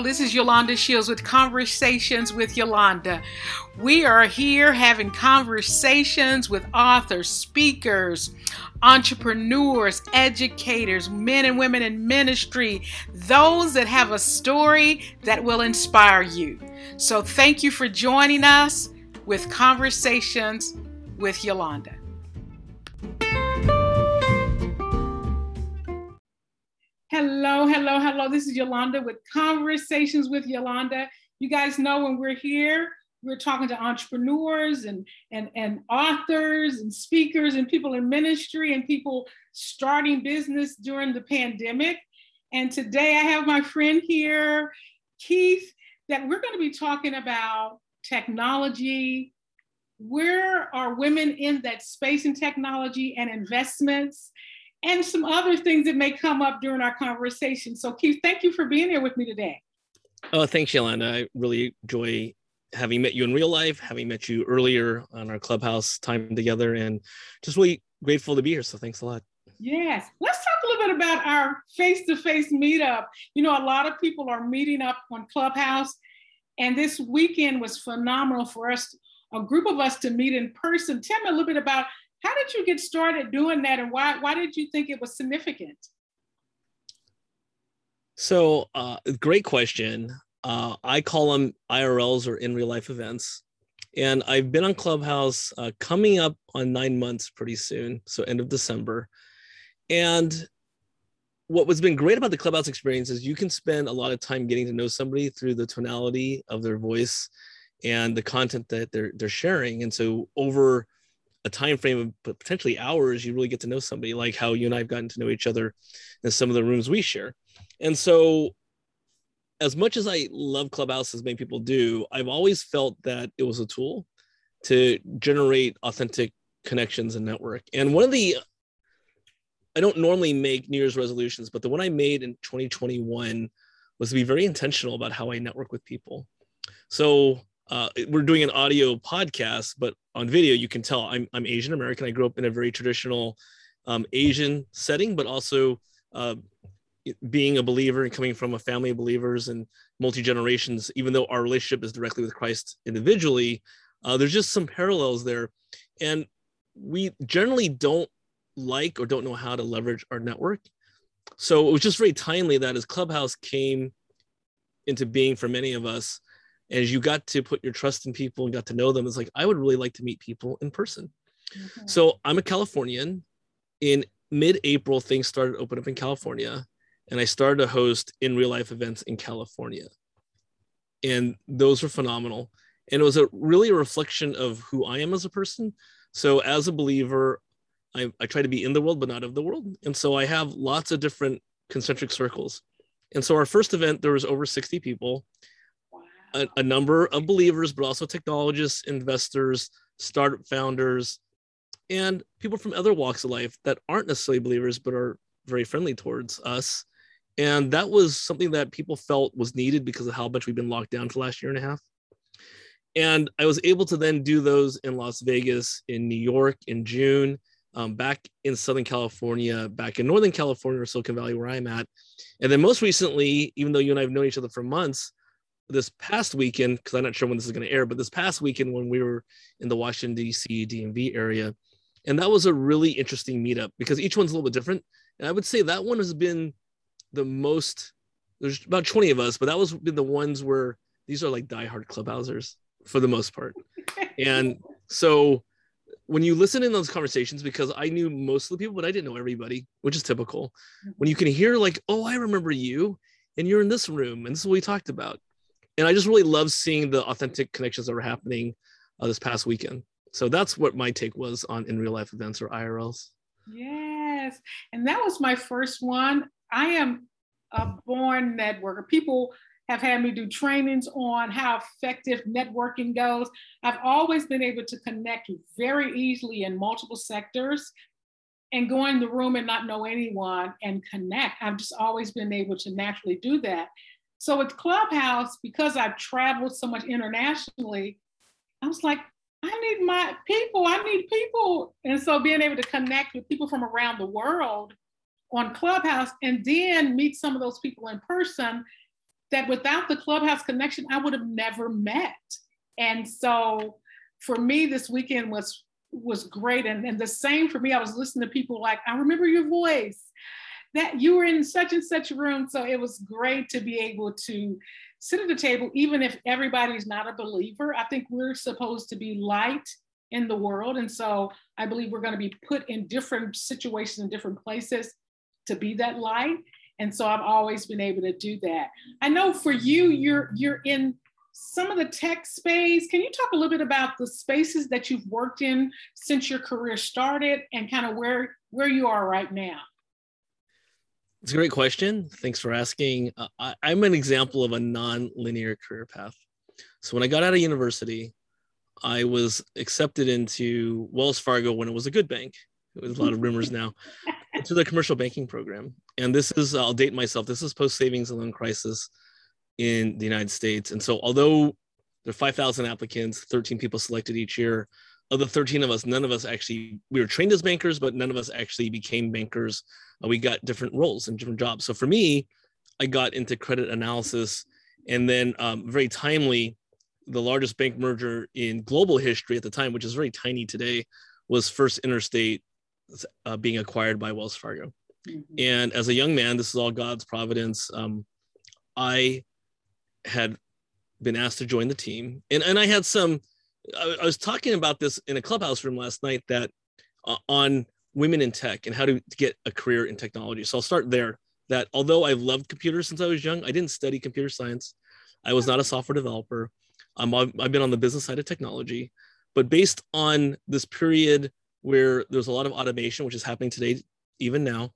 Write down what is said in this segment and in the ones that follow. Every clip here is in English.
hello. This is Yolanda Shields with Conversations with Yolanda. We are here having conversations with authors, speakers, entrepreneurs, educators, men and women in ministry, those that have a story that will inspire you. So, thank you for joining us with Conversations with Yolanda. Hello, hello, hello. This is Yolanda with Conversations with Yolanda. You guys know when we're here, we're talking to entrepreneurs and, and, and authors and speakers and people in ministry and people starting business during the pandemic. And today I have my friend here, Keith, that we're going to be talking about technology. Where are women in that space in technology and investments? And some other things that may come up during our conversation. So, Keith, thank you for being here with me today. Oh, thanks, Yolanda. I really enjoy having met you in real life, having met you earlier on our clubhouse time together, and just really grateful to be here. So, thanks a lot. Yes. Let's talk a little bit about our face to face meetup. You know, a lot of people are meeting up on Clubhouse, and this weekend was phenomenal for us, a group of us to meet in person. Tell me a little bit about how did you get started doing that and why, why did you think it was significant? So, uh, great question. Uh, I call them IRLs or in real life events. And I've been on Clubhouse uh, coming up on nine months pretty soon. So, end of December. And what was been great about the Clubhouse experience is you can spend a lot of time getting to know somebody through the tonality of their voice and the content that they're, they're sharing. And so, over a time frame of potentially hours, you really get to know somebody, like how you and I have gotten to know each other in some of the rooms we share. And so, as much as I love Clubhouse, as many people do, I've always felt that it was a tool to generate authentic connections and network. And one of the I don't normally make New Year's resolutions, but the one I made in 2021 was to be very intentional about how I network with people. So uh, we're doing an audio podcast, but on video, you can tell I'm, I'm Asian American. I grew up in a very traditional um, Asian setting, but also uh, being a believer and coming from a family of believers and multi generations, even though our relationship is directly with Christ individually, uh, there's just some parallels there. And we generally don't like or don't know how to leverage our network. So it was just very timely that as Clubhouse came into being for many of us, as you got to put your trust in people and got to know them it's like i would really like to meet people in person. Mm-hmm. so i'm a californian. In mid-april things started open up in california and i started to host in real life events in california. And those were phenomenal. And it was a really a reflection of who i am as a person. So as a believer I, I try to be in the world but not of the world. And so i have lots of different concentric circles. And so our first event there was over 60 people a, a number of believers, but also technologists, investors, startup founders, and people from other walks of life that aren't necessarily believers, but are very friendly towards us. And that was something that people felt was needed because of how much we've been locked down for the last year and a half. And I was able to then do those in Las Vegas, in New York in June, um, back in Southern California, back in Northern California or Silicon Valley, where I'm at. And then most recently, even though you and I have known each other for months, this past weekend, because I'm not sure when this is going to air, but this past weekend when we were in the Washington, D.C., DMV area. And that was a really interesting meetup because each one's a little bit different. And I would say that one has been the most, there's about 20 of us, but that was been the ones where these are like diehard clubhousers for the most part. and so when you listen in those conversations, because I knew most of the people, but I didn't know everybody, which is typical. When you can hear like, oh, I remember you, and you're in this room, and this is what we talked about and I just really love seeing the authentic connections that were happening uh, this past weekend. So that's what my take was on in real life events or IRLs. Yes, and that was my first one. I am a born networker. People have had me do trainings on how effective networking goes. I've always been able to connect very easily in multiple sectors and go in the room and not know anyone and connect. I've just always been able to naturally do that. So with Clubhouse, because I've traveled so much internationally, I was like, I need my people, I need people. And so being able to connect with people from around the world on Clubhouse and then meet some of those people in person, that without the clubhouse connection, I would have never met. And so for me, this weekend was was great. And, and the same for me, I was listening to people like, I remember your voice, that you were in such and such room. So it was great to be able to sit at the table, even if everybody's not a believer. I think we're supposed to be light in the world. And so I believe we're going to be put in different situations in different places to be that light. And so I've always been able to do that. I know for you, you're you're in some of the tech space. Can you talk a little bit about the spaces that you've worked in since your career started and kind of where where you are right now? It's a great question. Thanks for asking. Uh, I, I'm an example of a non-linear career path. So when I got out of university, I was accepted into Wells Fargo when it was a good bank. There's a lot of rumors now. to the commercial banking program, and this is I'll date myself. This is post savings and loan crisis in the United States. And so, although there are 5,000 applicants, 13 people selected each year, of the 13 of us, none of us actually, we were trained as bankers, but none of us actually became bankers. Uh, we got different roles and different jobs. So for me, I got into credit analysis and then um, very timely, the largest bank merger in global history at the time, which is very tiny today, was First Interstate uh, being acquired by Wells Fargo. Mm-hmm. And as a young man, this is all God's providence. Um, I had been asked to join the team, and and I had some. I, I was talking about this in a clubhouse room last night that uh, on women in tech and how to, get a career in technology. So I'll start there. That although I've loved computers since I was young, I didn't study computer science. I was not a software developer. Um, I've, I've been on the business side of technology, but based on this period where there's a lot of automation, which is happening today, even now,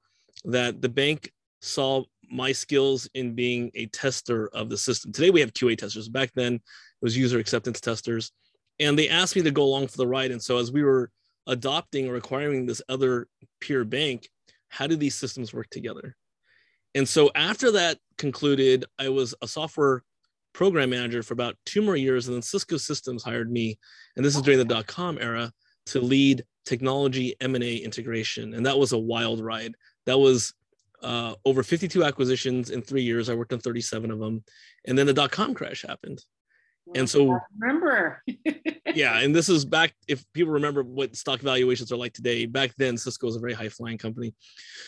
that the bank saw my skills in being a tester of the system. Today we have QA testers. Back then it was user acceptance testers. And they asked me to go along for the ride. And so as we were adopting or acquiring this other peer bank, how do these systems work together? And so after that concluded, I was a software program manager for about two more years. And then Cisco Systems hired me. And this is during the dot com era to lead technology M&A integration. And that was a wild ride. That was uh, over 52 acquisitions in three years. I worked on 37 of them. And then the dot com crash happened. And so remember. yeah. And this is back, if people remember what stock valuations are like today, back then Cisco was a very high flying company.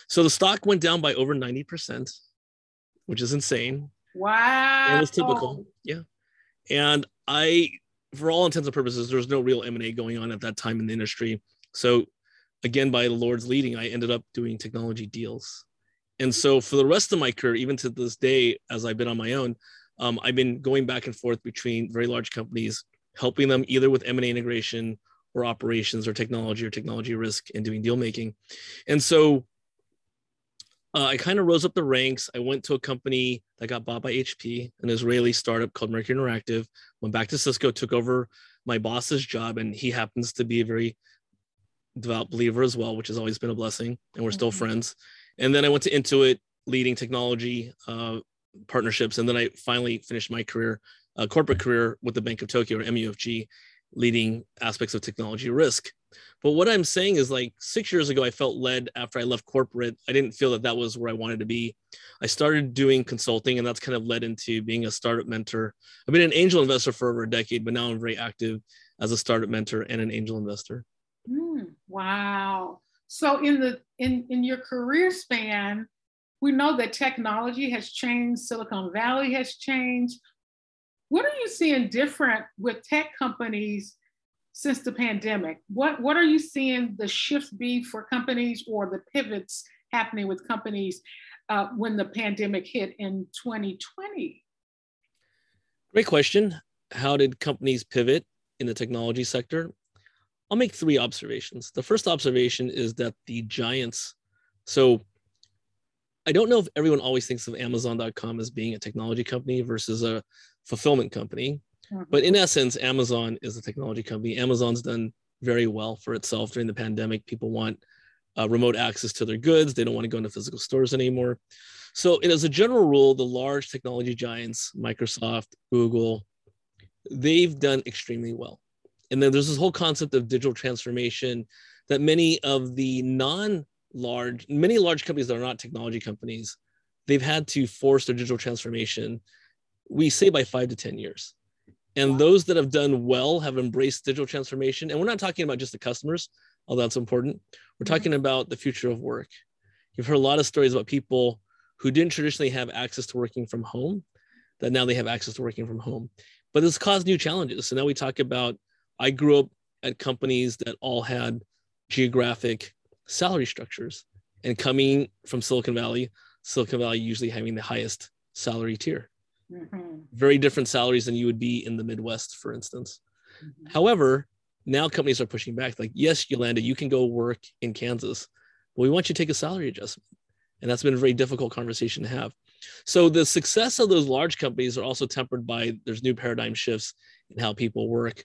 So the stock went down by over 90%, which is insane. Wow. It was typical. Yeah. And I, for all intents and purposes, there was no real M&A going on at that time in the industry. So again, by the Lord's leading, I ended up doing technology deals and so for the rest of my career, even to this day, as I've been on my own, um, I've been going back and forth between very large companies, helping them either with M&A integration or operations or technology or technology risk and doing deal making. And so uh, I kind of rose up the ranks. I went to a company that got bought by HP, an Israeli startup called Mercury Interactive. Went back to Cisco, took over my boss's job, and he happens to be a very devout believer as well, which has always been a blessing. And we're still mm-hmm. friends. And then I went to Intuit, leading technology uh, partnerships. And then I finally finished my career, uh, corporate career with the Bank of Tokyo or MUFG, leading aspects of technology risk. But what I'm saying is like six years ago, I felt led after I left corporate. I didn't feel that that was where I wanted to be. I started doing consulting, and that's kind of led into being a startup mentor. I've been an angel investor for over a decade, but now I'm very active as a startup mentor and an angel investor. Mm, wow. So in the in, in your career span, we know that technology has changed, Silicon Valley has changed. What are you seeing different with tech companies since the pandemic? What, what are you seeing the shift be for companies or the pivots happening with companies uh, when the pandemic hit in 2020? Great question. How did companies pivot in the technology sector? I'll make three observations. The first observation is that the giants, so I don't know if everyone always thinks of Amazon.com as being a technology company versus a fulfillment company. Mm-hmm. But in essence, Amazon is a technology company. Amazon's done very well for itself during the pandemic. People want uh, remote access to their goods. They don't want to go into physical stores anymore. So, as a general rule, the large technology giants, Microsoft, Google, they've done extremely well and then there's this whole concept of digital transformation that many of the non-large many large companies that are not technology companies they've had to force their digital transformation we say by five to 10 years. And wow. those that have done well have embraced digital transformation. And we're not talking about just the customers, although that's important. We're mm-hmm. talking about the future of work. You've heard a lot of stories about people who didn't traditionally have access to working from home, that now they have access to working from home. But this caused new challenges. So now we talk about I grew up at companies that all had geographic salary structures. And coming from Silicon Valley, Silicon Valley usually having the highest salary tier. Mm-hmm. Very different salaries than you would be in the Midwest, for instance. Mm-hmm. However, now companies are pushing back. Like, yes, Yolanda, you can go work in Kansas, but we want you to take a salary adjustment. And that's been a very difficult conversation to have. So the success of those large companies are also tempered by there's new paradigm shifts in how people work.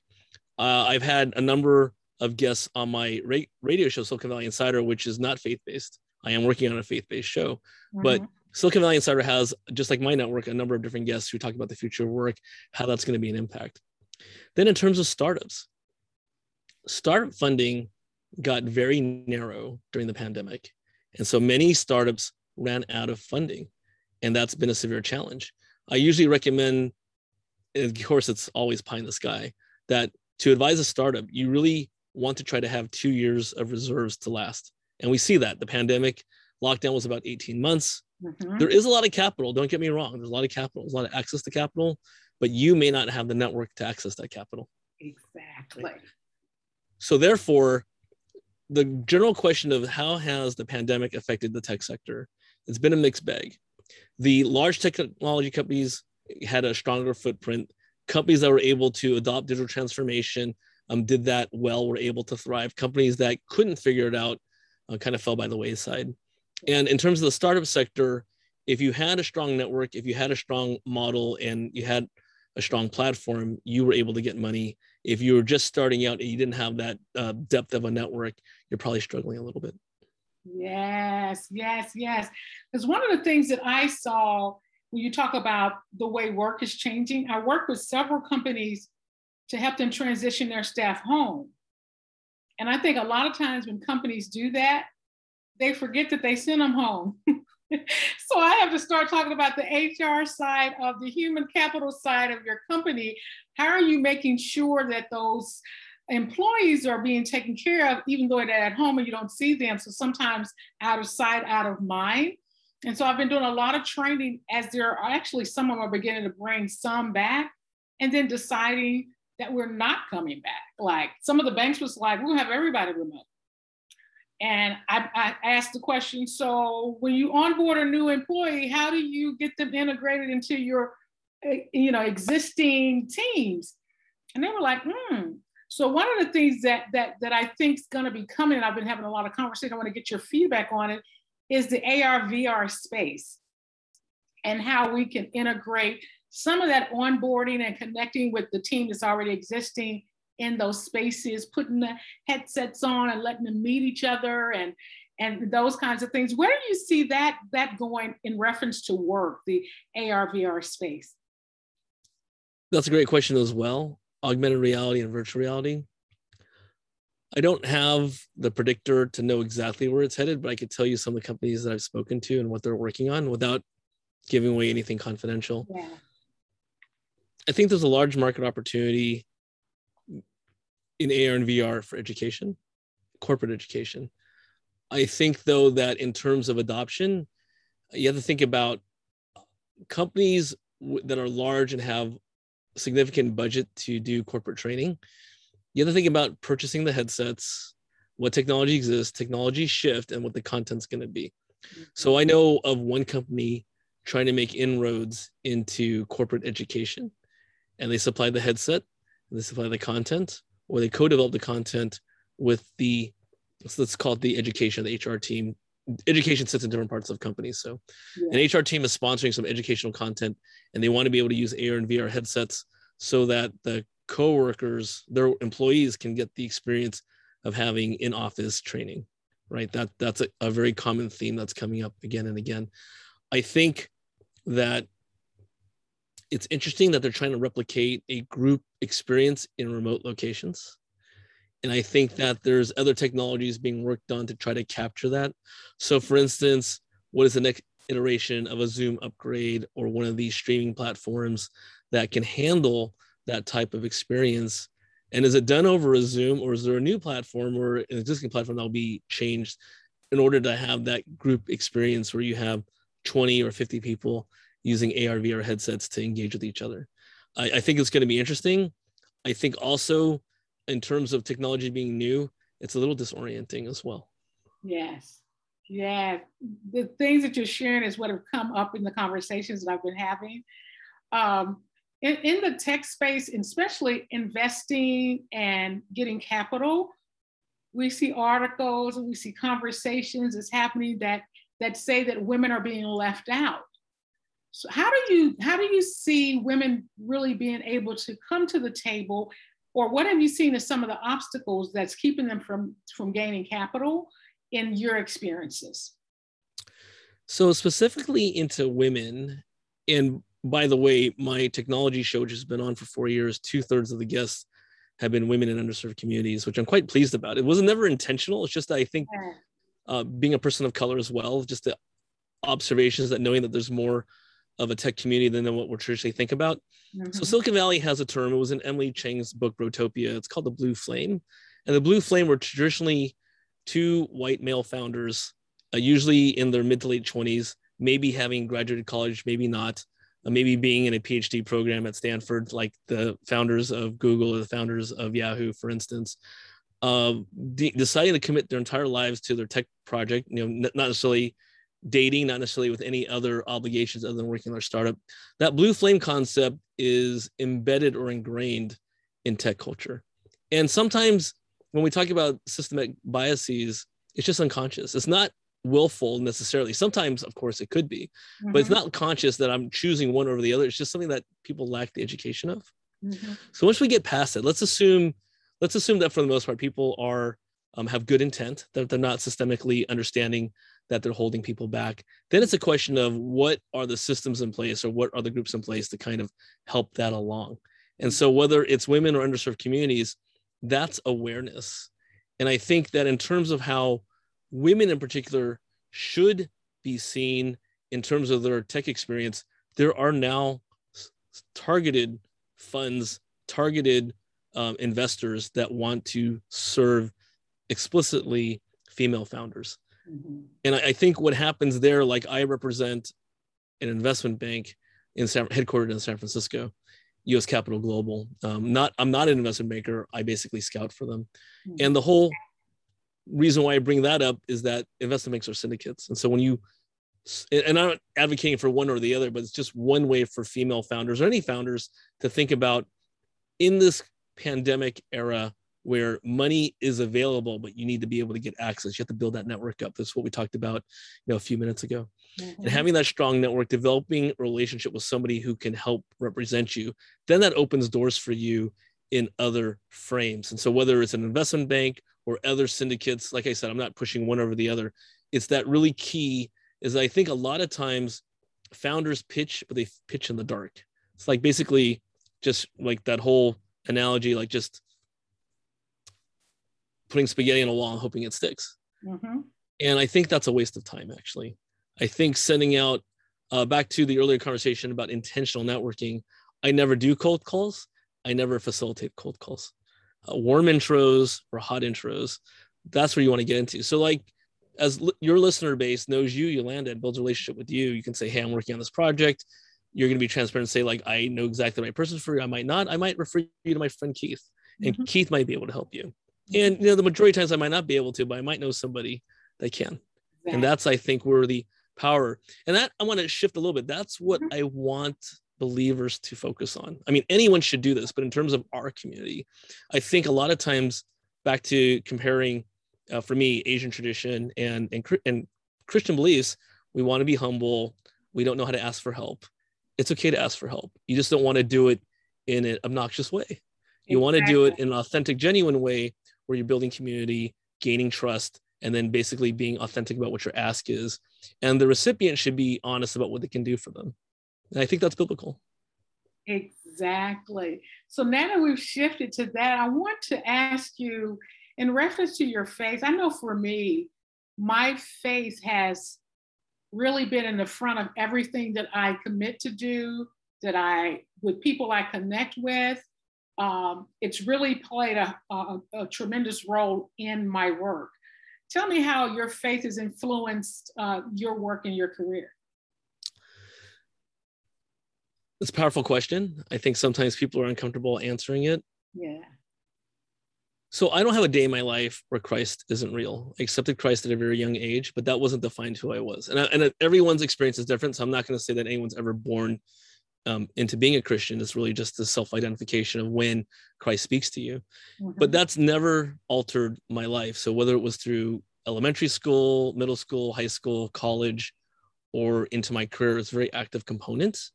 Uh, I've had a number of guests on my ra- radio show, Silicon Valley Insider, which is not faith based. I am working on a faith based show, mm-hmm. but Silicon Valley Insider has, just like my network, a number of different guests who talk about the future of work, how that's going to be an impact. Then, in terms of startups, startup funding got very narrow during the pandemic. And so many startups ran out of funding, and that's been a severe challenge. I usually recommend, of course, it's always pie in the sky, that to advise a startup, you really want to try to have two years of reserves to last. And we see that the pandemic lockdown was about 18 months. Mm-hmm. There is a lot of capital. Don't get me wrong. There's a lot of capital. There's a lot of access to capital, but you may not have the network to access that capital. Exactly. So therefore, the general question of how has the pandemic affected the tech sector? It's been a mixed bag. The large technology companies had a stronger footprint. Companies that were able to adopt digital transformation um, did that well, were able to thrive. Companies that couldn't figure it out uh, kind of fell by the wayside. And in terms of the startup sector, if you had a strong network, if you had a strong model and you had a strong platform, you were able to get money. If you were just starting out and you didn't have that uh, depth of a network, you're probably struggling a little bit. Yes, yes, yes. Because one of the things that I saw when you talk about the way work is changing, I work with several companies to help them transition their staff home. And I think a lot of times when companies do that, they forget that they sent them home. so I have to start talking about the HR side of the human capital side of your company. How are you making sure that those employees are being taken care of, even though they're at home and you don't see them? So sometimes out of sight, out of mind. And so I've been doing a lot of training as there are actually some of them are beginning to bring some back and then deciding that we're not coming back. Like some of the banks was like, we'll have everybody remote. And I, I, asked the question so when you onboard a new employee, how do you get them integrated into your eh, you know, existing teams? And they were like, hmm. So one of the things that that that I think is going to be coming, and I've been having a lot of conversation. I want to get your feedback on it. Is the AR VR space and how we can integrate some of that onboarding and connecting with the team that's already existing in those spaces, putting the headsets on and letting them meet each other and and those kinds of things. Where do you see that that going in reference to work, the AR VR space? That's a great question as well. Augmented reality and virtual reality. I don't have the predictor to know exactly where it's headed, but I could tell you some of the companies that I've spoken to and what they're working on without giving away anything confidential. Yeah. I think there's a large market opportunity in AR and VR for education, corporate education. I think though that in terms of adoption, you have to think about companies that are large and have significant budget to do corporate training. You have to think about purchasing the headsets, what technology exists, technology shift, and what the content's going to be. So I know of one company trying to make inroads into corporate education, and they supply the headset, and they supply the content, or they co-develop the content with the so let's call it the education, the HR team. Education sits in different parts of companies. So yeah. an HR team is sponsoring some educational content and they want to be able to use AR and VR headsets so that the co-workers, their employees can get the experience of having in-office training, right? That that's a, a very common theme that's coming up again and again. I think that it's interesting that they're trying to replicate a group experience in remote locations. And I think that there's other technologies being worked on to try to capture that. So, for instance, what is the next iteration of a Zoom upgrade or one of these streaming platforms that can handle that type of experience? And is it done over a Zoom or is there a new platform or an existing platform that will be changed in order to have that group experience where you have 20 or 50 people using AR, VR headsets to engage with each other? I, I think it's going to be interesting. I think also in terms of technology being new, it's a little disorienting as well. Yes. Yeah. The things that you're sharing is what have come up in the conversations that I've been having. Um, in, in the tech space, especially investing and getting capital, we see articles and we see conversations that's happening that that say that women are being left out. So how do you how do you see women really being able to come to the table, or what have you seen as some of the obstacles that's keeping them from from gaining capital in your experiences? So specifically into women, and by the way, my technology show, which has been on for four years, two thirds of the guests have been women in underserved communities, which I'm quite pleased about. It wasn't never intentional. It's just I think uh, being a person of color as well, just the observations that knowing that there's more of a tech community than, what we're traditionally think about. Mm-hmm. So Silicon Valley has a term. It was in Emily Chang's book Brotopia. It's called the Blue Flame, and the Blue Flame were traditionally two white male founders, uh, usually in their mid to late 20s, maybe having graduated college, maybe not, uh, maybe being in a PhD program at Stanford, like the founders of Google or the founders of Yahoo, for instance, uh, de- deciding to commit their entire lives to their tech project, you know, n- not necessarily dating, not necessarily with any other obligations other than working on their startup. That blue flame concept is embedded or ingrained in tech culture. And sometimes when we talk about systemic biases, it's just unconscious. It's not willful necessarily. Sometimes, of course, it could be, mm-hmm. but it's mm-hmm. not conscious that I'm choosing one over the other. It's just something that people lack the education of. Mm-hmm. So once we get past it, let's assume, let's assume that for the most part, people are um, have good intent, that they're not systemically understanding that they're holding people back. Then it's a question of what are the systems in place or what are the groups in place to kind of help that along. And so whether it's women or underserved communities, that's awareness. And I think that in terms of how women in particular should be seen in terms of their tech experience, there are now targeted funds, targeted um, investors that want to serve explicitly female founders. Mm-hmm. And I, I, think what happens there, like I represent an investment bank in San, headquartered in San Francisco, U.S. Capital Global. Um, not I'm not an investment banker. I basically scout for them, mm-hmm. and the whole reason why I bring that up is that investment banks are syndicates, and so when you and I'm not advocating for one or the other, but it's just one way for female founders or any founders to think about in this pandemic era where money is available, but you need to be able to get access. You have to build that network up. That's what we talked about, you know, a few minutes ago. Mm-hmm. And having that strong network, developing a relationship with somebody who can help represent you, then that opens doors for you in other frames. And so whether it's an investment bank or other syndicates, like I said, I'm not pushing one over the other. It's that really key is I think a lot of times founders pitch, but they pitch in the dark. It's like basically just like that whole analogy, like just putting spaghetti on a wall and hoping it sticks. Mm-hmm. And I think that's a waste of time, actually. I think sending out uh, back to the earlier conversation about intentional networking, I never do cold calls. I never facilitate cold calls. Uh, warm intros or hot intros, that's where you want to get into. So, like, as l- your listener base knows you, Yolanda, and builds a relationship with you, you can say, Hey, I'm working on this project. You're going to be transparent and say, like, I know exactly the right person for you. I might not. I might refer you to my friend Keith, and mm-hmm. Keith might be able to help you and you know the majority of times i might not be able to but i might know somebody that can. Exactly. and that's i think where the power and that i want to shift a little bit. That's what mm-hmm. i want believers to focus on. I mean anyone should do this but in terms of our community i think a lot of times back to comparing uh, for me asian tradition and, and and christian beliefs we want to be humble. We don't know how to ask for help. It's okay to ask for help. You just don't want to do it in an obnoxious way. You exactly. want to do it in an authentic genuine way where you're building community, gaining trust, and then basically being authentic about what your ask is. And the recipient should be honest about what they can do for them. And I think that's biblical. Exactly. So now that we've shifted to that, I want to ask you in reference to your faith. I know for me, my faith has really been in the front of everything that I commit to do, that I, with people I connect with. Um, it's really played a, a, a, tremendous role in my work. Tell me how your faith has influenced uh, your work and your career. It's a powerful question. I think sometimes people are uncomfortable answering it. Yeah. So I don't have a day in my life where Christ isn't real. I accepted Christ at a very young age, but that wasn't defined who I was. And, I, and everyone's experience is different. So I'm not going to say that anyone's ever born um, into being a Christian. It's really just the self-identification of when Christ speaks to you. Mm-hmm. But that's never altered my life. So whether it was through elementary school, middle school, high school, college, or into my career, it's very active components.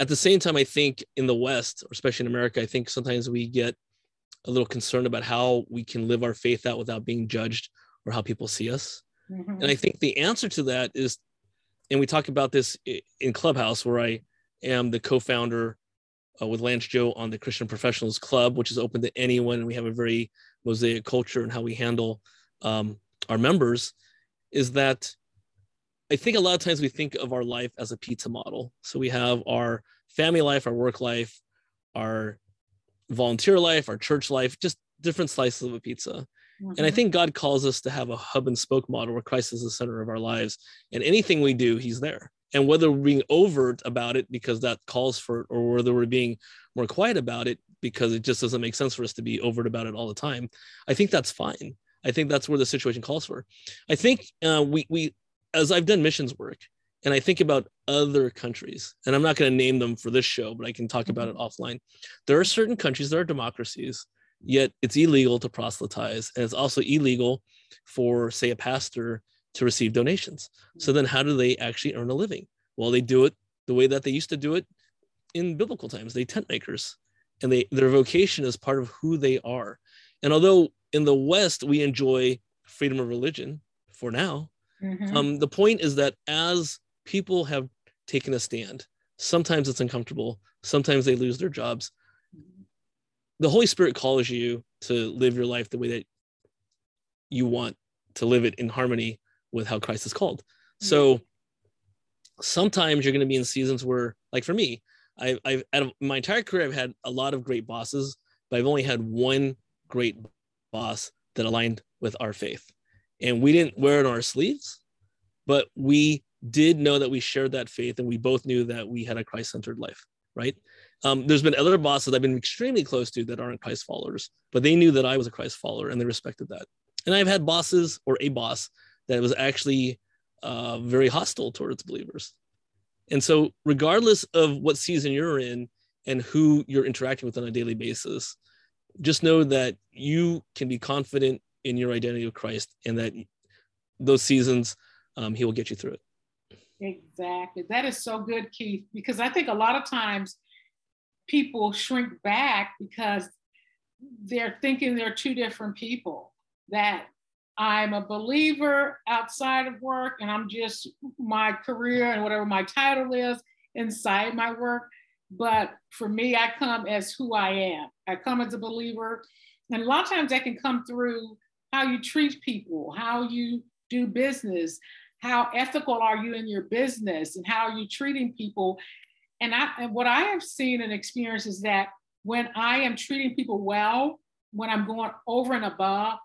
At the same time, I think in the West, or especially in America, I think sometimes we get a little concerned about how we can live our faith out without being judged or how people see us. Mm-hmm. And I think the answer to that is, and we talk about this in Clubhouse, where I am the co-founder uh, with Lance Joe on the Christian Professionals Club, which is open to anyone. And we have a very mosaic culture and how we handle um, our members. Is that I think a lot of times we think of our life as a pizza model. So we have our family life, our work life, our volunteer life, our church life, just different slices of a pizza. Mm-hmm. And I mm-hmm. think God calls us to have a hub and spoke model where Christ is the center of our lives. And anything we do, He's there. And whether we're being overt about it because that calls for it, or whether we're being more quiet about it because it just doesn't make sense for us to be overt about it all the time, I think that's fine. I think that's where the situation calls for. I think uh, we we as I've done missions work, and I think about other countries, and I'm not going to name them for this show, but I can talk about it mm-hmm. offline. There are certain countries that are democracies, yet it's illegal to proselytize, and it's also illegal for, say, a pastor to receive donations. So then, how do they actually earn a living? Well, they do it the way that they used to do it in biblical times. They tent makers, and they their vocation is part of who they are. And although in the West we enjoy freedom of religion for now, mm-hmm. um, the point is that as people have taken a stand. Sometimes it's uncomfortable. Sometimes they lose their jobs. The Holy Spirit calls you to live your life the way that you want to live it in harmony with how Christ is called. So sometimes you're going to be in seasons where, like for me, I, I've out of my entire career, I've had a lot of great bosses, but I've only had one great boss that aligned with our faith. And we didn't wear it on our sleeves, but we did know that we shared that faith and we both knew that we had a Christ-centered life, right? Um, there's been other bosses I've been extremely close to that aren't Christ followers, but they knew that I was a Christ follower and they respected that. And I've had bosses or a boss that was actually uh, very hostile towards believers. And so, regardless of what season you're in and who you're interacting with on a daily basis, just know that you can be confident in your identity of Christ and that those seasons, um, He will get you through it. Exactly. That is so good, Keith, because I think a lot of times people shrink back because they're thinking they're two different people, that I'm a believer outside of work and I'm just my career and whatever my title is inside my work. But for me, I come as who I am. I come as a believer. And a lot of times that can come through how you treat people, how you do business, how ethical are you in your business and how are you treating people and i and what i have seen and experienced is that when i am treating people well when i'm going over and above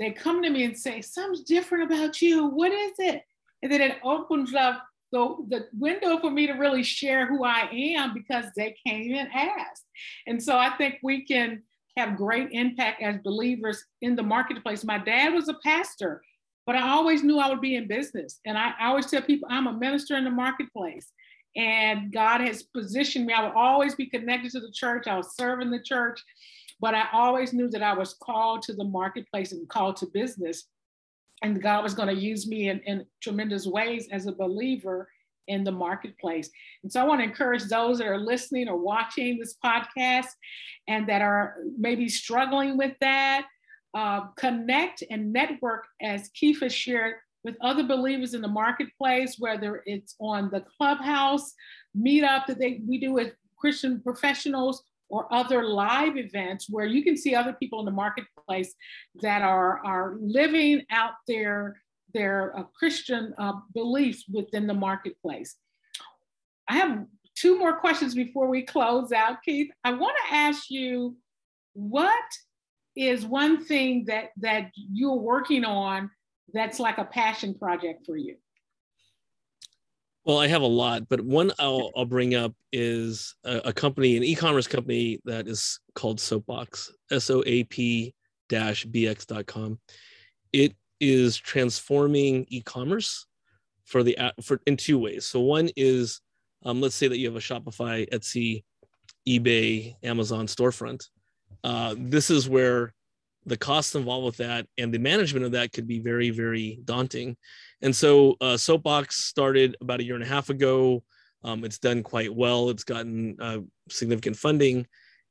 they come to me and say something's different about you what is it and then it opens up the, the window for me to really share who i am because they came and asked and so i think we can have great impact as believers in the marketplace my dad was a pastor but I always knew I would be in business. And I, I always tell people I'm a minister in the marketplace. And God has positioned me. I will always be connected to the church. I will serve in the church, but I always knew that I was called to the marketplace and called to business. And God was going to use me in, in tremendous ways as a believer in the marketplace. And so I want to encourage those that are listening or watching this podcast and that are maybe struggling with that uh, connect and network, as Keith has shared, with other believers in the marketplace, whether it's on the clubhouse meetup that they, we do with Christian professionals or other live events where you can see other people in the marketplace that are, are living out their their uh, Christian uh, beliefs within the marketplace. I have two more questions before we close out, Keith. I want to ask you what is one thing that that you're working on that's like a passion project for you? Well, I have a lot, but one I'll, I'll bring up is a, a, company, an e-commerce company that is called Soapbox, S-O-A-P dash bx.com. It is transforming e-commerce for the for in two ways. So one is, um, let's say that you have a Shopify, Etsy, eBay, Amazon storefront. Uh, this is where the costs involved with that and the management of that could be very, very daunting. And so uh, Soapbox started about a year and a half ago. Um, it's done quite well. It's gotten uh, significant funding.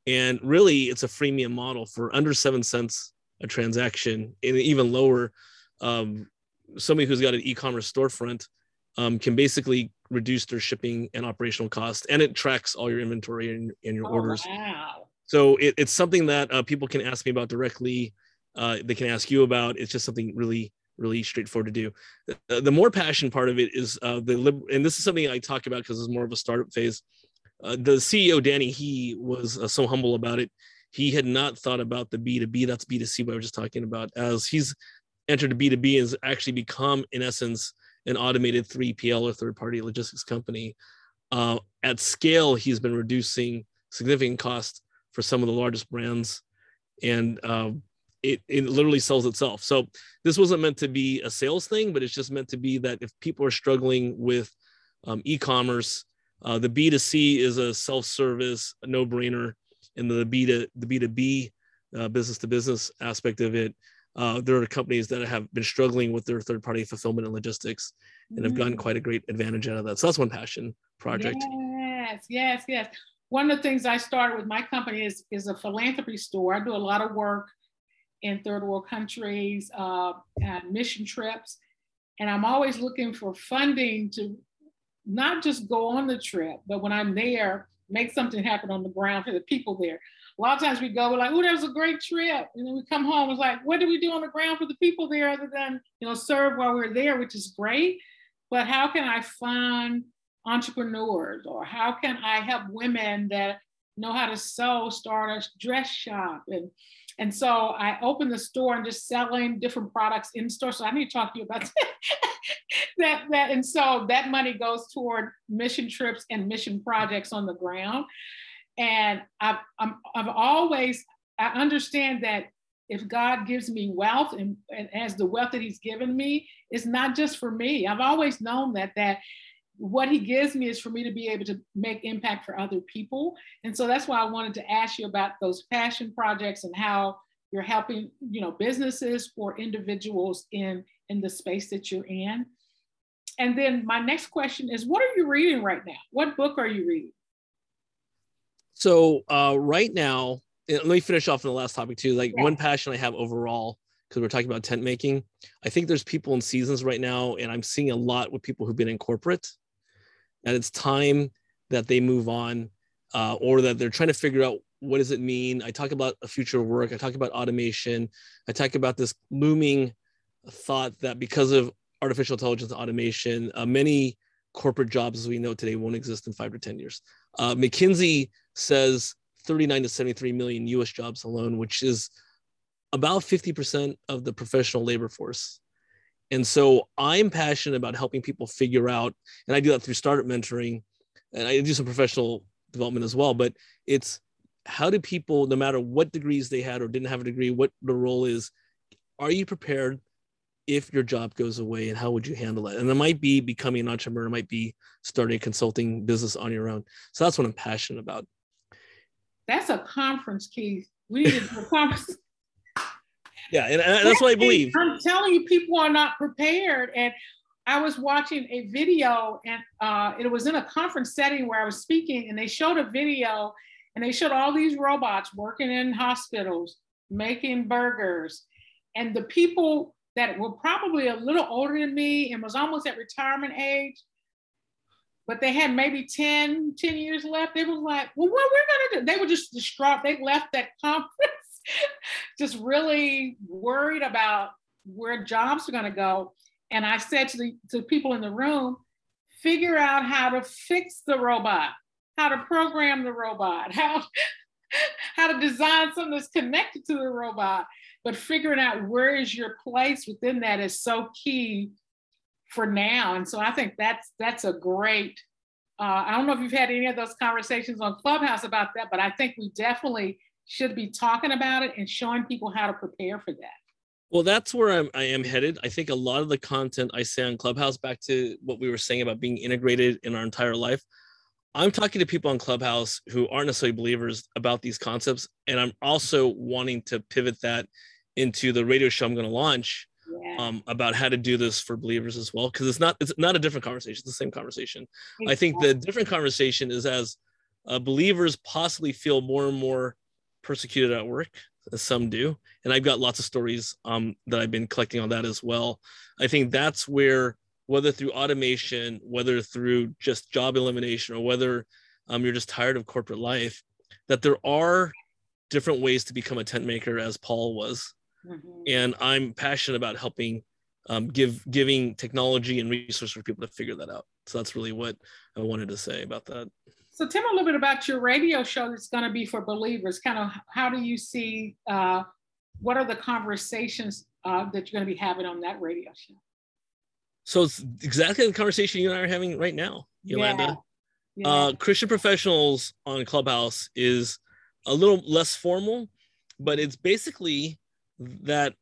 And really, it's a freemium model for under seven cents a transaction, and even lower. Um, somebody who's got an e-commerce storefront um, can basically reduce their shipping and operational cost, and it tracks all your inventory and, and your oh, orders. Wow. So it, it's something that uh, people can ask me about directly. Uh, they can ask you about. It's just something really, really straightforward to do. The, the more passion part of it is uh, the and this is something I talk about because it's more of a startup phase. Uh, the CEO Danny he was uh, so humble about it. He had not thought about the B to B. That's B to C. What I was just talking about. As he's entered B to B and has actually become, in essence, an automated 3PL or third party logistics company. Uh, at scale, he's been reducing significant cost for some of the largest brands, and uh, it it literally sells itself. So this wasn't meant to be a sales thing, but it's just meant to be that if people are struggling with um, e-commerce, uh, the B 2 C is a self-service, a no-brainer, and the B to the B 2 B uh, business to business aspect of it. Uh, there are companies that have been struggling with their third party fulfillment and logistics and have gotten mm. quite a great advantage out of that. So that's one passion project. Yes, yes, yes one of the things I started with my company is, is a philanthropy store. I do a lot of work in third world countries uh, mission trips. And I'm always looking for funding to not just go on the trip, but when I'm there, make something happen on the ground for the people there. A lot of times we go, we're like, oh, that was a great trip. And then we come home, it's like, what do we do on the ground for the people there other than, you know, serve while we're there, which is great. But how can I fund entrepreneurs or how can I help women that know how to sew start a dress shop and and so I opened the store and just selling different products in store. So I need to talk to you about that. that, that and so that money goes toward mission trips and mission projects on the ground. And I've, I'm, I've always I understand that if God gives me wealth and, and as the wealth that He's given me, it's not just for me. I've always known that that what he gives me is for me to be able to make impact for other people. And so that's why I wanted to ask you about those passion projects and how you're helping, you know, businesses or individuals in in the space that you're in. And then my next question is what are you reading right now? What book are you reading? So uh, right now, let me finish off on the last topic too. Like yeah. one passion I have overall because we're talking about tent making. I think there's people in seasons right now, and I'm seeing a lot with people who've been in corporate that it's time that they move on uh, or that they're trying to figure out what does it mean. I talk about a future work i talk about automation i talk about this looming thought that because of artificial intelligence automation uh, many corporate jobs as we know today won't exist in five to ten years. Uh, mckinsey says 39 to 73 million us jobs alone which is about 50% of the professional labor force and so I'm passionate about helping people figure out, and I do that through startup mentoring, and I do some professional development as well. But it's how do people, no matter what degrees they had or didn't have a degree, what the role is, are you prepared if your job goes away and how would you handle it? And it might be becoming an entrepreneur, it might be starting a consulting business on your own. So that's what I'm passionate about. That's a conference, Keith. We need a conference. Yeah, and, and that's what I believe. I'm telling you, people are not prepared. And I was watching a video, and uh, it was in a conference setting where I was speaking, and they showed a video, and they showed all these robots working in hospitals, making burgers, and the people that were probably a little older than me and was almost at retirement age but they had maybe 10, 10 years left. They were like, well, what we're gonna do? They were just distraught. They left that conference just really worried about where jobs are going to go. And I said to the to people in the room, figure out how to fix the robot, how to program the robot, how, how to design something that's connected to the robot. But figuring out where is your place within that is so key for now. And so I think that's that's a great. Uh, I don't know if you've had any of those conversations on Clubhouse about that, but I think we definitely should be talking about it and showing people how to prepare for that. Well, that's where I'm, I am headed. I think a lot of the content I say on Clubhouse, back to what we were saying about being integrated in our entire life, I'm talking to people on Clubhouse who aren't necessarily believers about these concepts. And I'm also wanting to pivot that into the radio show I'm going to launch yeah. um, about how to do this for believers as well. Cause it's not, it's not a different conversation. It's the same conversation. Exactly. I think the different conversation is as uh, believers possibly feel more and more persecuted at work as some do and i've got lots of stories um, that i've been collecting on that as well. I think that's where whether through automation whether through just job elimination or whether um, you're just tired of corporate life that there are different ways to become a tent maker as paul was. Mm-hmm. and i'm passionate about helping um, give giving technology and resources for people to figure that out. So that's really what i wanted to say about that so tell me a little bit about your radio show that's going to be for believers. Kind of how do you see, uh, what are the conversations uh, that you're going to be having on that radio show? So it's exactly the conversation you and I are having right now, Yolanda. Yeah. Yeah. Uh, Christian professionals on Clubhouse is a little less formal, but it's basically that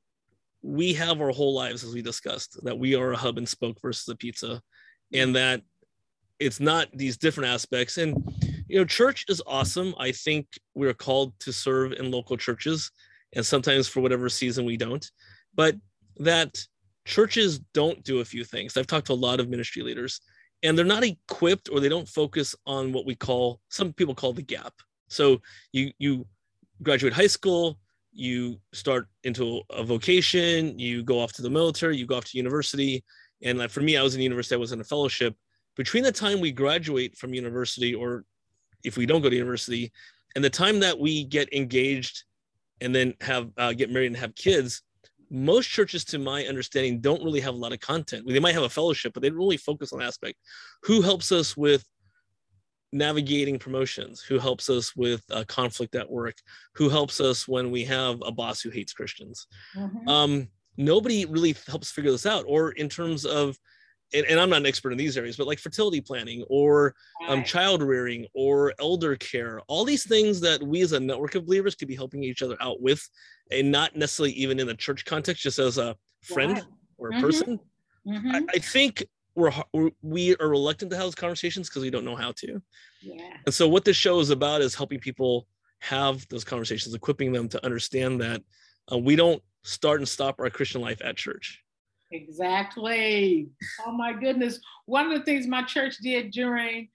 we have our whole lives, as we discussed, that we are a hub and spoke versus a pizza, and that it's not these different aspects. And you know church is awesome. I think we're called to serve in local churches and sometimes for whatever season we don't. But that churches don't do a few things. I've talked to a lot of ministry leaders and they're not equipped or they don't focus on what we call some people call the gap. So you you graduate high school you start into a vocation you go off to the military you go off to university. And like for me i was in university i was in a fellowship between the time we graduate from university or if we don't go to university and the time that we get engaged and then have uh, get married and have kids most churches to my understanding don't really have a lot of content. They might have a fellowship but they don't really focus on aspect. Who helps us with navigating promotions? Who helps us with uh, conflict at work? Who helps us when we have a boss who hates christians? Mm-hmm. um, nobody really helps figure this out or in terms of and, and, I'm not an expert in these areas, but like fertility planning or um, child rearing or elder care, all these things that we as a network of believers could be helping each other out with, and not necessarily even in the church context, just as a friend or a mm-hmm. person. Mm-hmm. I, I, think we're, we're we are reluctant to have those conversations because we don't know how to. Yeah. And so what this show is about is helping people have those conversations, equipping them to understand that uh, we don't start and stop our Christian life at church Exactly. Oh my goodness. One of the things my church did during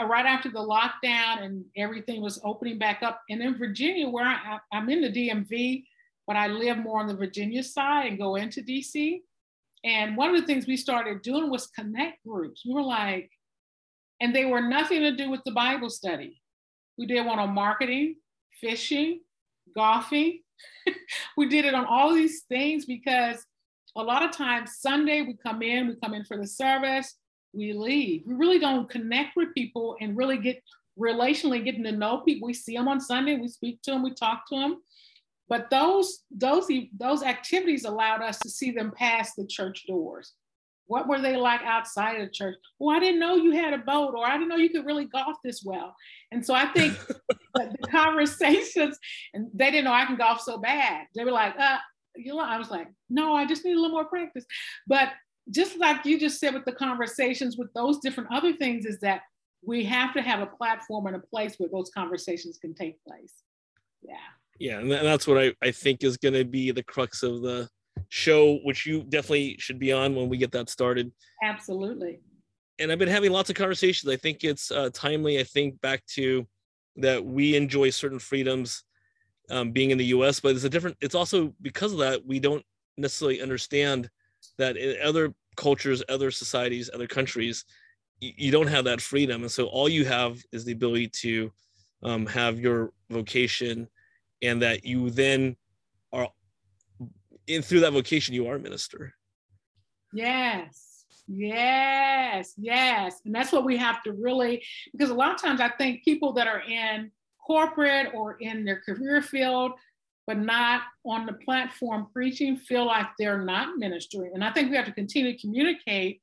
uh, right after the lockdown and everything was opening back up, and in Virginia, where I, I'm in the DMV, but I live more on the Virginia side and go into DC. And one of the things we started doing was connect groups. We were like, and they were nothing to do with the Bible study. We did one on marketing, fishing, golfing. we did it on all these things because a lot of times Sunday we come in, we come in for the service, we leave. We really don't connect with people and really get relationally getting to know people. We see them on Sunday, we speak to them, we talk to them. But those those those activities allowed us to see them past the church doors. What were they like outside of the church? Well, I didn't know you had a boat, or I didn't know you could really golf this well. And so I think the conversations, and they didn't know I can golf so bad. They were like, uh, you know, I was like, no, I just need a little more practice. But just like you just said with the conversations with those different other things, is that we have to have a platform and a place where those conversations can take place. Yeah. Yeah. And that's what I, I think is going to be the crux of the show, which you definitely should be on when we get that started. Absolutely. And I've been having lots of conversations. I think it's uh, timely. I think back to that we enjoy certain freedoms um, being in the US, but it's a different, it's also because of that, we don't necessarily understand that in other cultures, other societies, other countries, you, you don't have that freedom. And so all you have is the ability to um, have your vocation and that you then are in through that vocation, you are a minister. Yes, yes, yes. And that's what we have to really, because a lot of times I think people that are in corporate or in their career field, but not on the platform preaching, feel like they're not ministering. And I think we have to continue to communicate.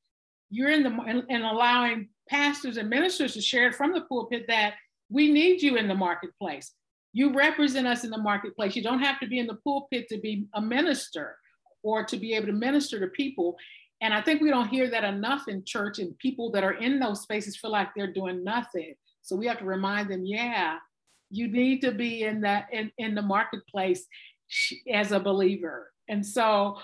You're in the and, and allowing pastors and ministers to share it from the pulpit that we need you in the marketplace. You represent us in the marketplace. You don't have to be in the pulpit to be a minister or to be able to minister to people. And I think we don't hear that enough in church, and people that are in those spaces feel like they're doing nothing. So we have to remind them, yeah, you need to be in the in, in the marketplace as a believer. And so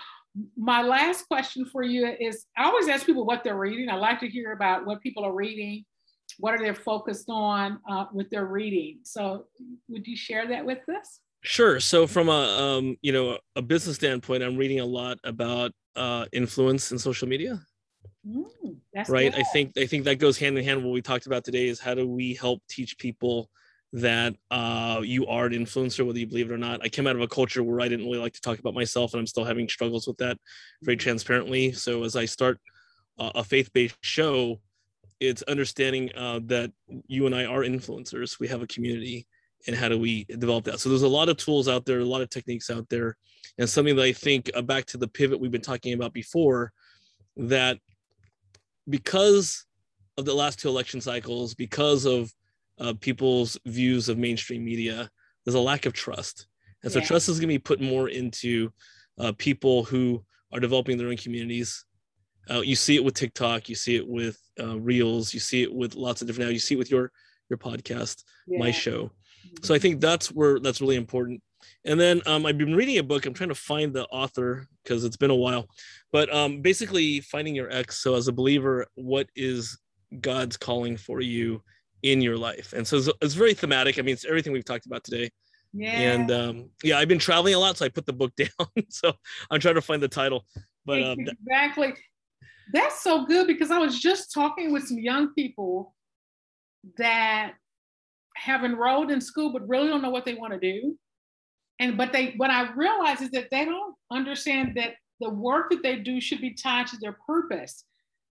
my last question for you is I always ask people what they're reading. I like to hear about what people are reading, what are they focused on uh, with their reading. So would you share that with us? Sure. So from a um, you know a business standpoint, I'm reading a lot about uh, influence in social media. Mm, right. Good. I think I think that goes hand in hand. What we talked about today is how do we help teach people that uh, you are an influencer, whether you believe it or not. I came out of a culture where I didn't really like to talk about myself, and I'm still having struggles with that very transparently. So as I start uh, a faith-based show, it's understanding uh, that you and I are influencers. We have a community, and how do we develop that? So there's a lot of tools out there, a lot of techniques out there, and something that I think uh, back to the pivot we've been talking about before, that because of the last two election cycles, because of uh, people's views of mainstream media, there's a lack of trust. And so yeah. trust is going to be put more into uh, people who are developing their own communities. Uh, you see it with TikTok, you see it with uh, Reels, you see it with lots of different. Now you see it with your your podcast, yeah. my show. So I think that's where that's really important. And then um, I've been reading a book. I'm trying to find the author because it's been a while, but um, basically finding your X So as a believer, what is God's calling for you in your life. And so it's, it's very thematic. I mean, it's everything we've talked about today. Yeah. And um, yeah, I've been traveling a lot, so I put the book down. so I'm trying to find the title. But um, exactly, that's so good because I was just talking with some young people that have enrolled in school but really don't know what they want to do. And but they what I realize is that they don't understand that the work that they do should be tied to their purpose.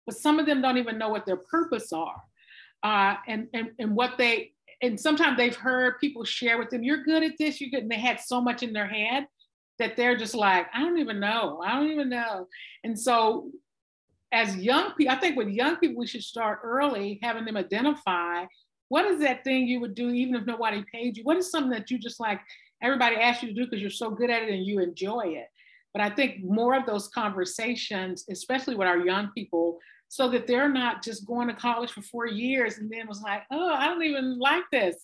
But some of them don't even know what their purpose are uh, and, and, and what they, and sometimes they've heard people share with them, you're good at this, you're good. And they had so much in their head that they're just like, I don't even know. I don't even know. And so as young people, I think with young people, we should start early having them identify what is that thing you would do even if nobody paid you? What is something that you just like everybody asks you to do because you're so good at it and you enjoy it? But I think more of those conversations, especially with our young people, so that they're not just going to college for four years and then was like, oh, I don't even like this.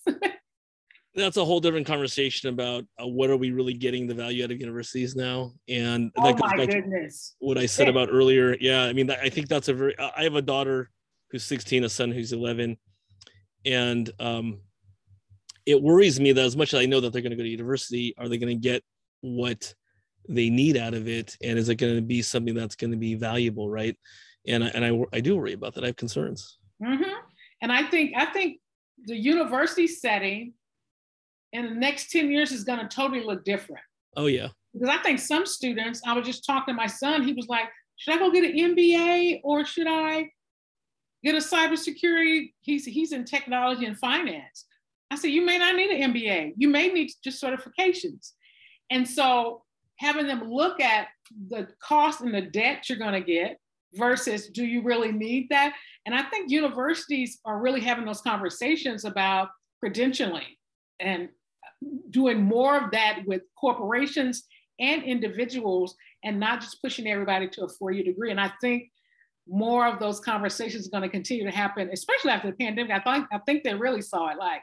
That's a whole different conversation about uh, what are we really getting the value out of universities now, and oh that goes back goodness. to what I said yeah. about earlier. Yeah, I mean, I think that's a very. I have a daughter who's 16, a son who's 11, and um, it worries me that as much as I know that they're going to go to university, are they going to get what they need out of it, and is it going to be something that's going to be valuable, right? And I, and I, I do worry about that. I have concerns. Mm-hmm. And I think I think the university setting in the next 10 years is going to totally look different. Oh yeah. Because I think some students, I was just talking to my son, he was like, should I go get an MBA or should I get a cybersecurity? He's he's in technology and finance. I said, you may not need an MBA. You may need just certifications. And so having them look at the cost and the debt you're going to get, versus do you really need that? And I think universities are really having those conversations about credentialing and doing more of that with corporations and individuals and not just pushing everybody to a four-year degree. And I think more of those conversations are going to continue to happen, especially after the pandemic. I think I think they really saw it like,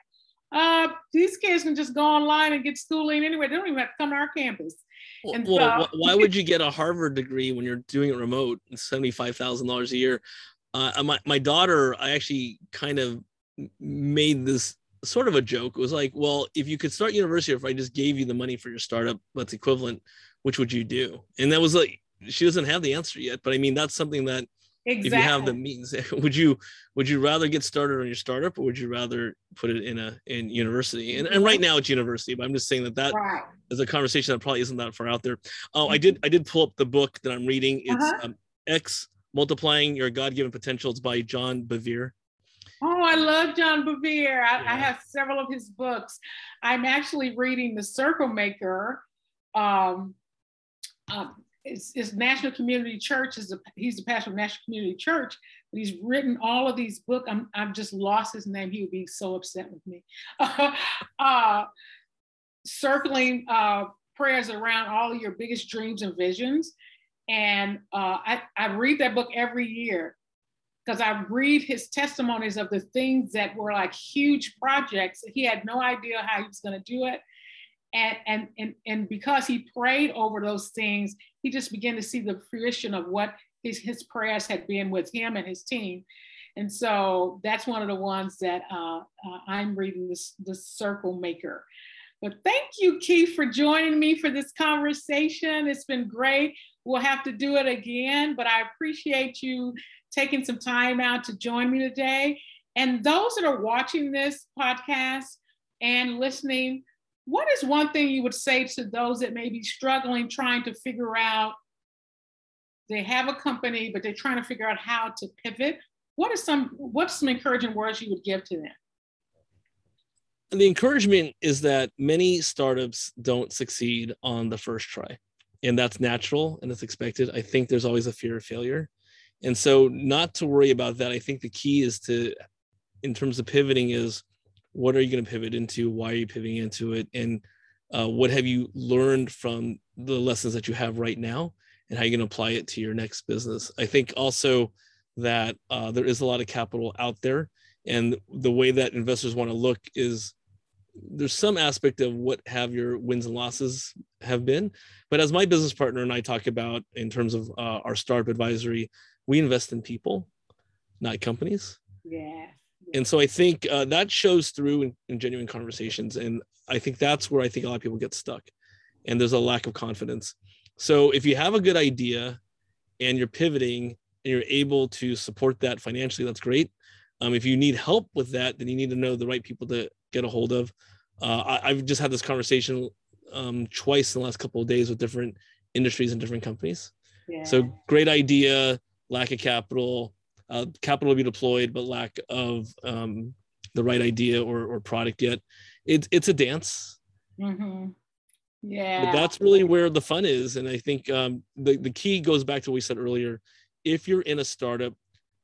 uh, these kids can just go online and get schooling anywhere. They don't even have to come to our campus. Well, so, why would you get a Harvard degree when you're doing it remote? and Seventy-five thousand dollars a year. Uh, my my daughter, I actually kind of made this sort of a joke. It was like, well, if you could start university, if I just gave you the money for your startup, that's equivalent, which would you do? And that was like, she doesn't have the answer yet, but I mean, that's something that Exactly. If you have the means, would you would you rather get started on your startup or would you rather put it in a in university? And, and right now it's university, but I'm just saying that that right. is a conversation that probably isn't that far out there. Oh, I did I did pull up the book that I'm reading. It's uh-huh. um, X Multiplying Your God Given Potential. It's by John Bevere. Oh, I love John Bevere. I, yeah. I, have several of his books. I'm actually reading The Circle Maker. Um, uh, it's, it's, National Community Church. Is a, he's the pastor of National Community Church. He's written all of these books. I'm, I've just lost his name. He would be so upset with me. uh, circling uh, prayers around all your biggest dreams and visions. And uh, I, I read that book every year because I read his testimonies of the things that were like huge projects. He had no idea how he was going to do it. And, and, and, and because he prayed over those things, he just began to see the fruition of what his, his prayers had been with him and his team. And so that's one of the ones that uh, uh, I'm reading, this, the Circle Maker. But thank you, Keith, for joining me for this conversation. It's been great. We'll have to do it again, but I appreciate you taking some time out to join me today. And those that are watching this podcast and listening, what is one thing you would say to those that may be struggling, trying to figure out they have a company, but they're trying to figure out how to pivot? What is some what's some encouraging words you would give to them? the encouragement is that many startups don't succeed on the first try and that's natural and it's expected i think there's always a fear of failure and so not to worry about that i think the key is to in terms of pivoting is what are you going to pivot into? Why are you pivoting into it? And uh, what have you learned from the lessons that you have right now and how going to apply it to your next business? I think also that uh, there is a lot of capital out there and the way that investors want to look is there's some aspect of what have your wins and losses have been. But as my business partner and i talk about in terms of uh, our startup advisory we invest in people not companies. Yeah, and so i think uh, that shows through in, in, genuine conversations and i think that's where i think a lot of people get stuck and there's a lack of confidence so if you have a good idea and you're pivoting and you're able to support that financially that's great um, if you need help with that, then you need to know the right people to get a hold of. Uh, I, have just had this conversation um, twice in the last couple of days with different industries and different companies. Yeah. So great idea, lack of capital, uh, capital to be deployed, but lack of um, the right idea or, or product yet. It's it's a dance. Mm-hmm. Yeah. But that's really where the fun is. And I think um, the, the key goes back to what we said earlier. If you're in a startup,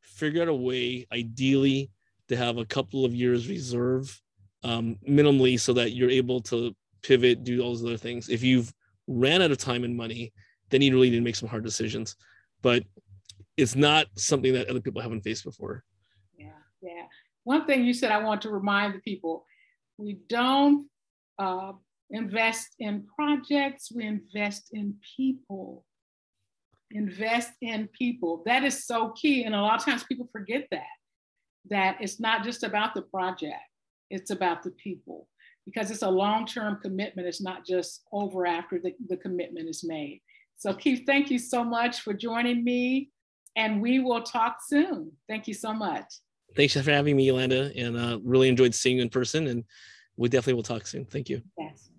figure out a way, ideally, to have a couple of years reserve um, minimally so that you're able to pivot, do all those other things. If you've ran out of time and money, then you really need to make some hard decisions. But it's not something that other people haven't faced before. Yeah, yeah. One thing you said I want to remind the people we don't uh, invest in projects, we invest in people invest in people. That is so key. And a lot of times people forget that, that it's not just about the project, it's about the people because it's a long-term commitment. It's not just over after the, the commitment is made. So Keith, thank you so much for joining me and we will talk soon. Thank you so much. Thanks for having me, Yolanda, and uh, really enjoyed seeing you in person and we definitely will talk soon. Thank you. Yes.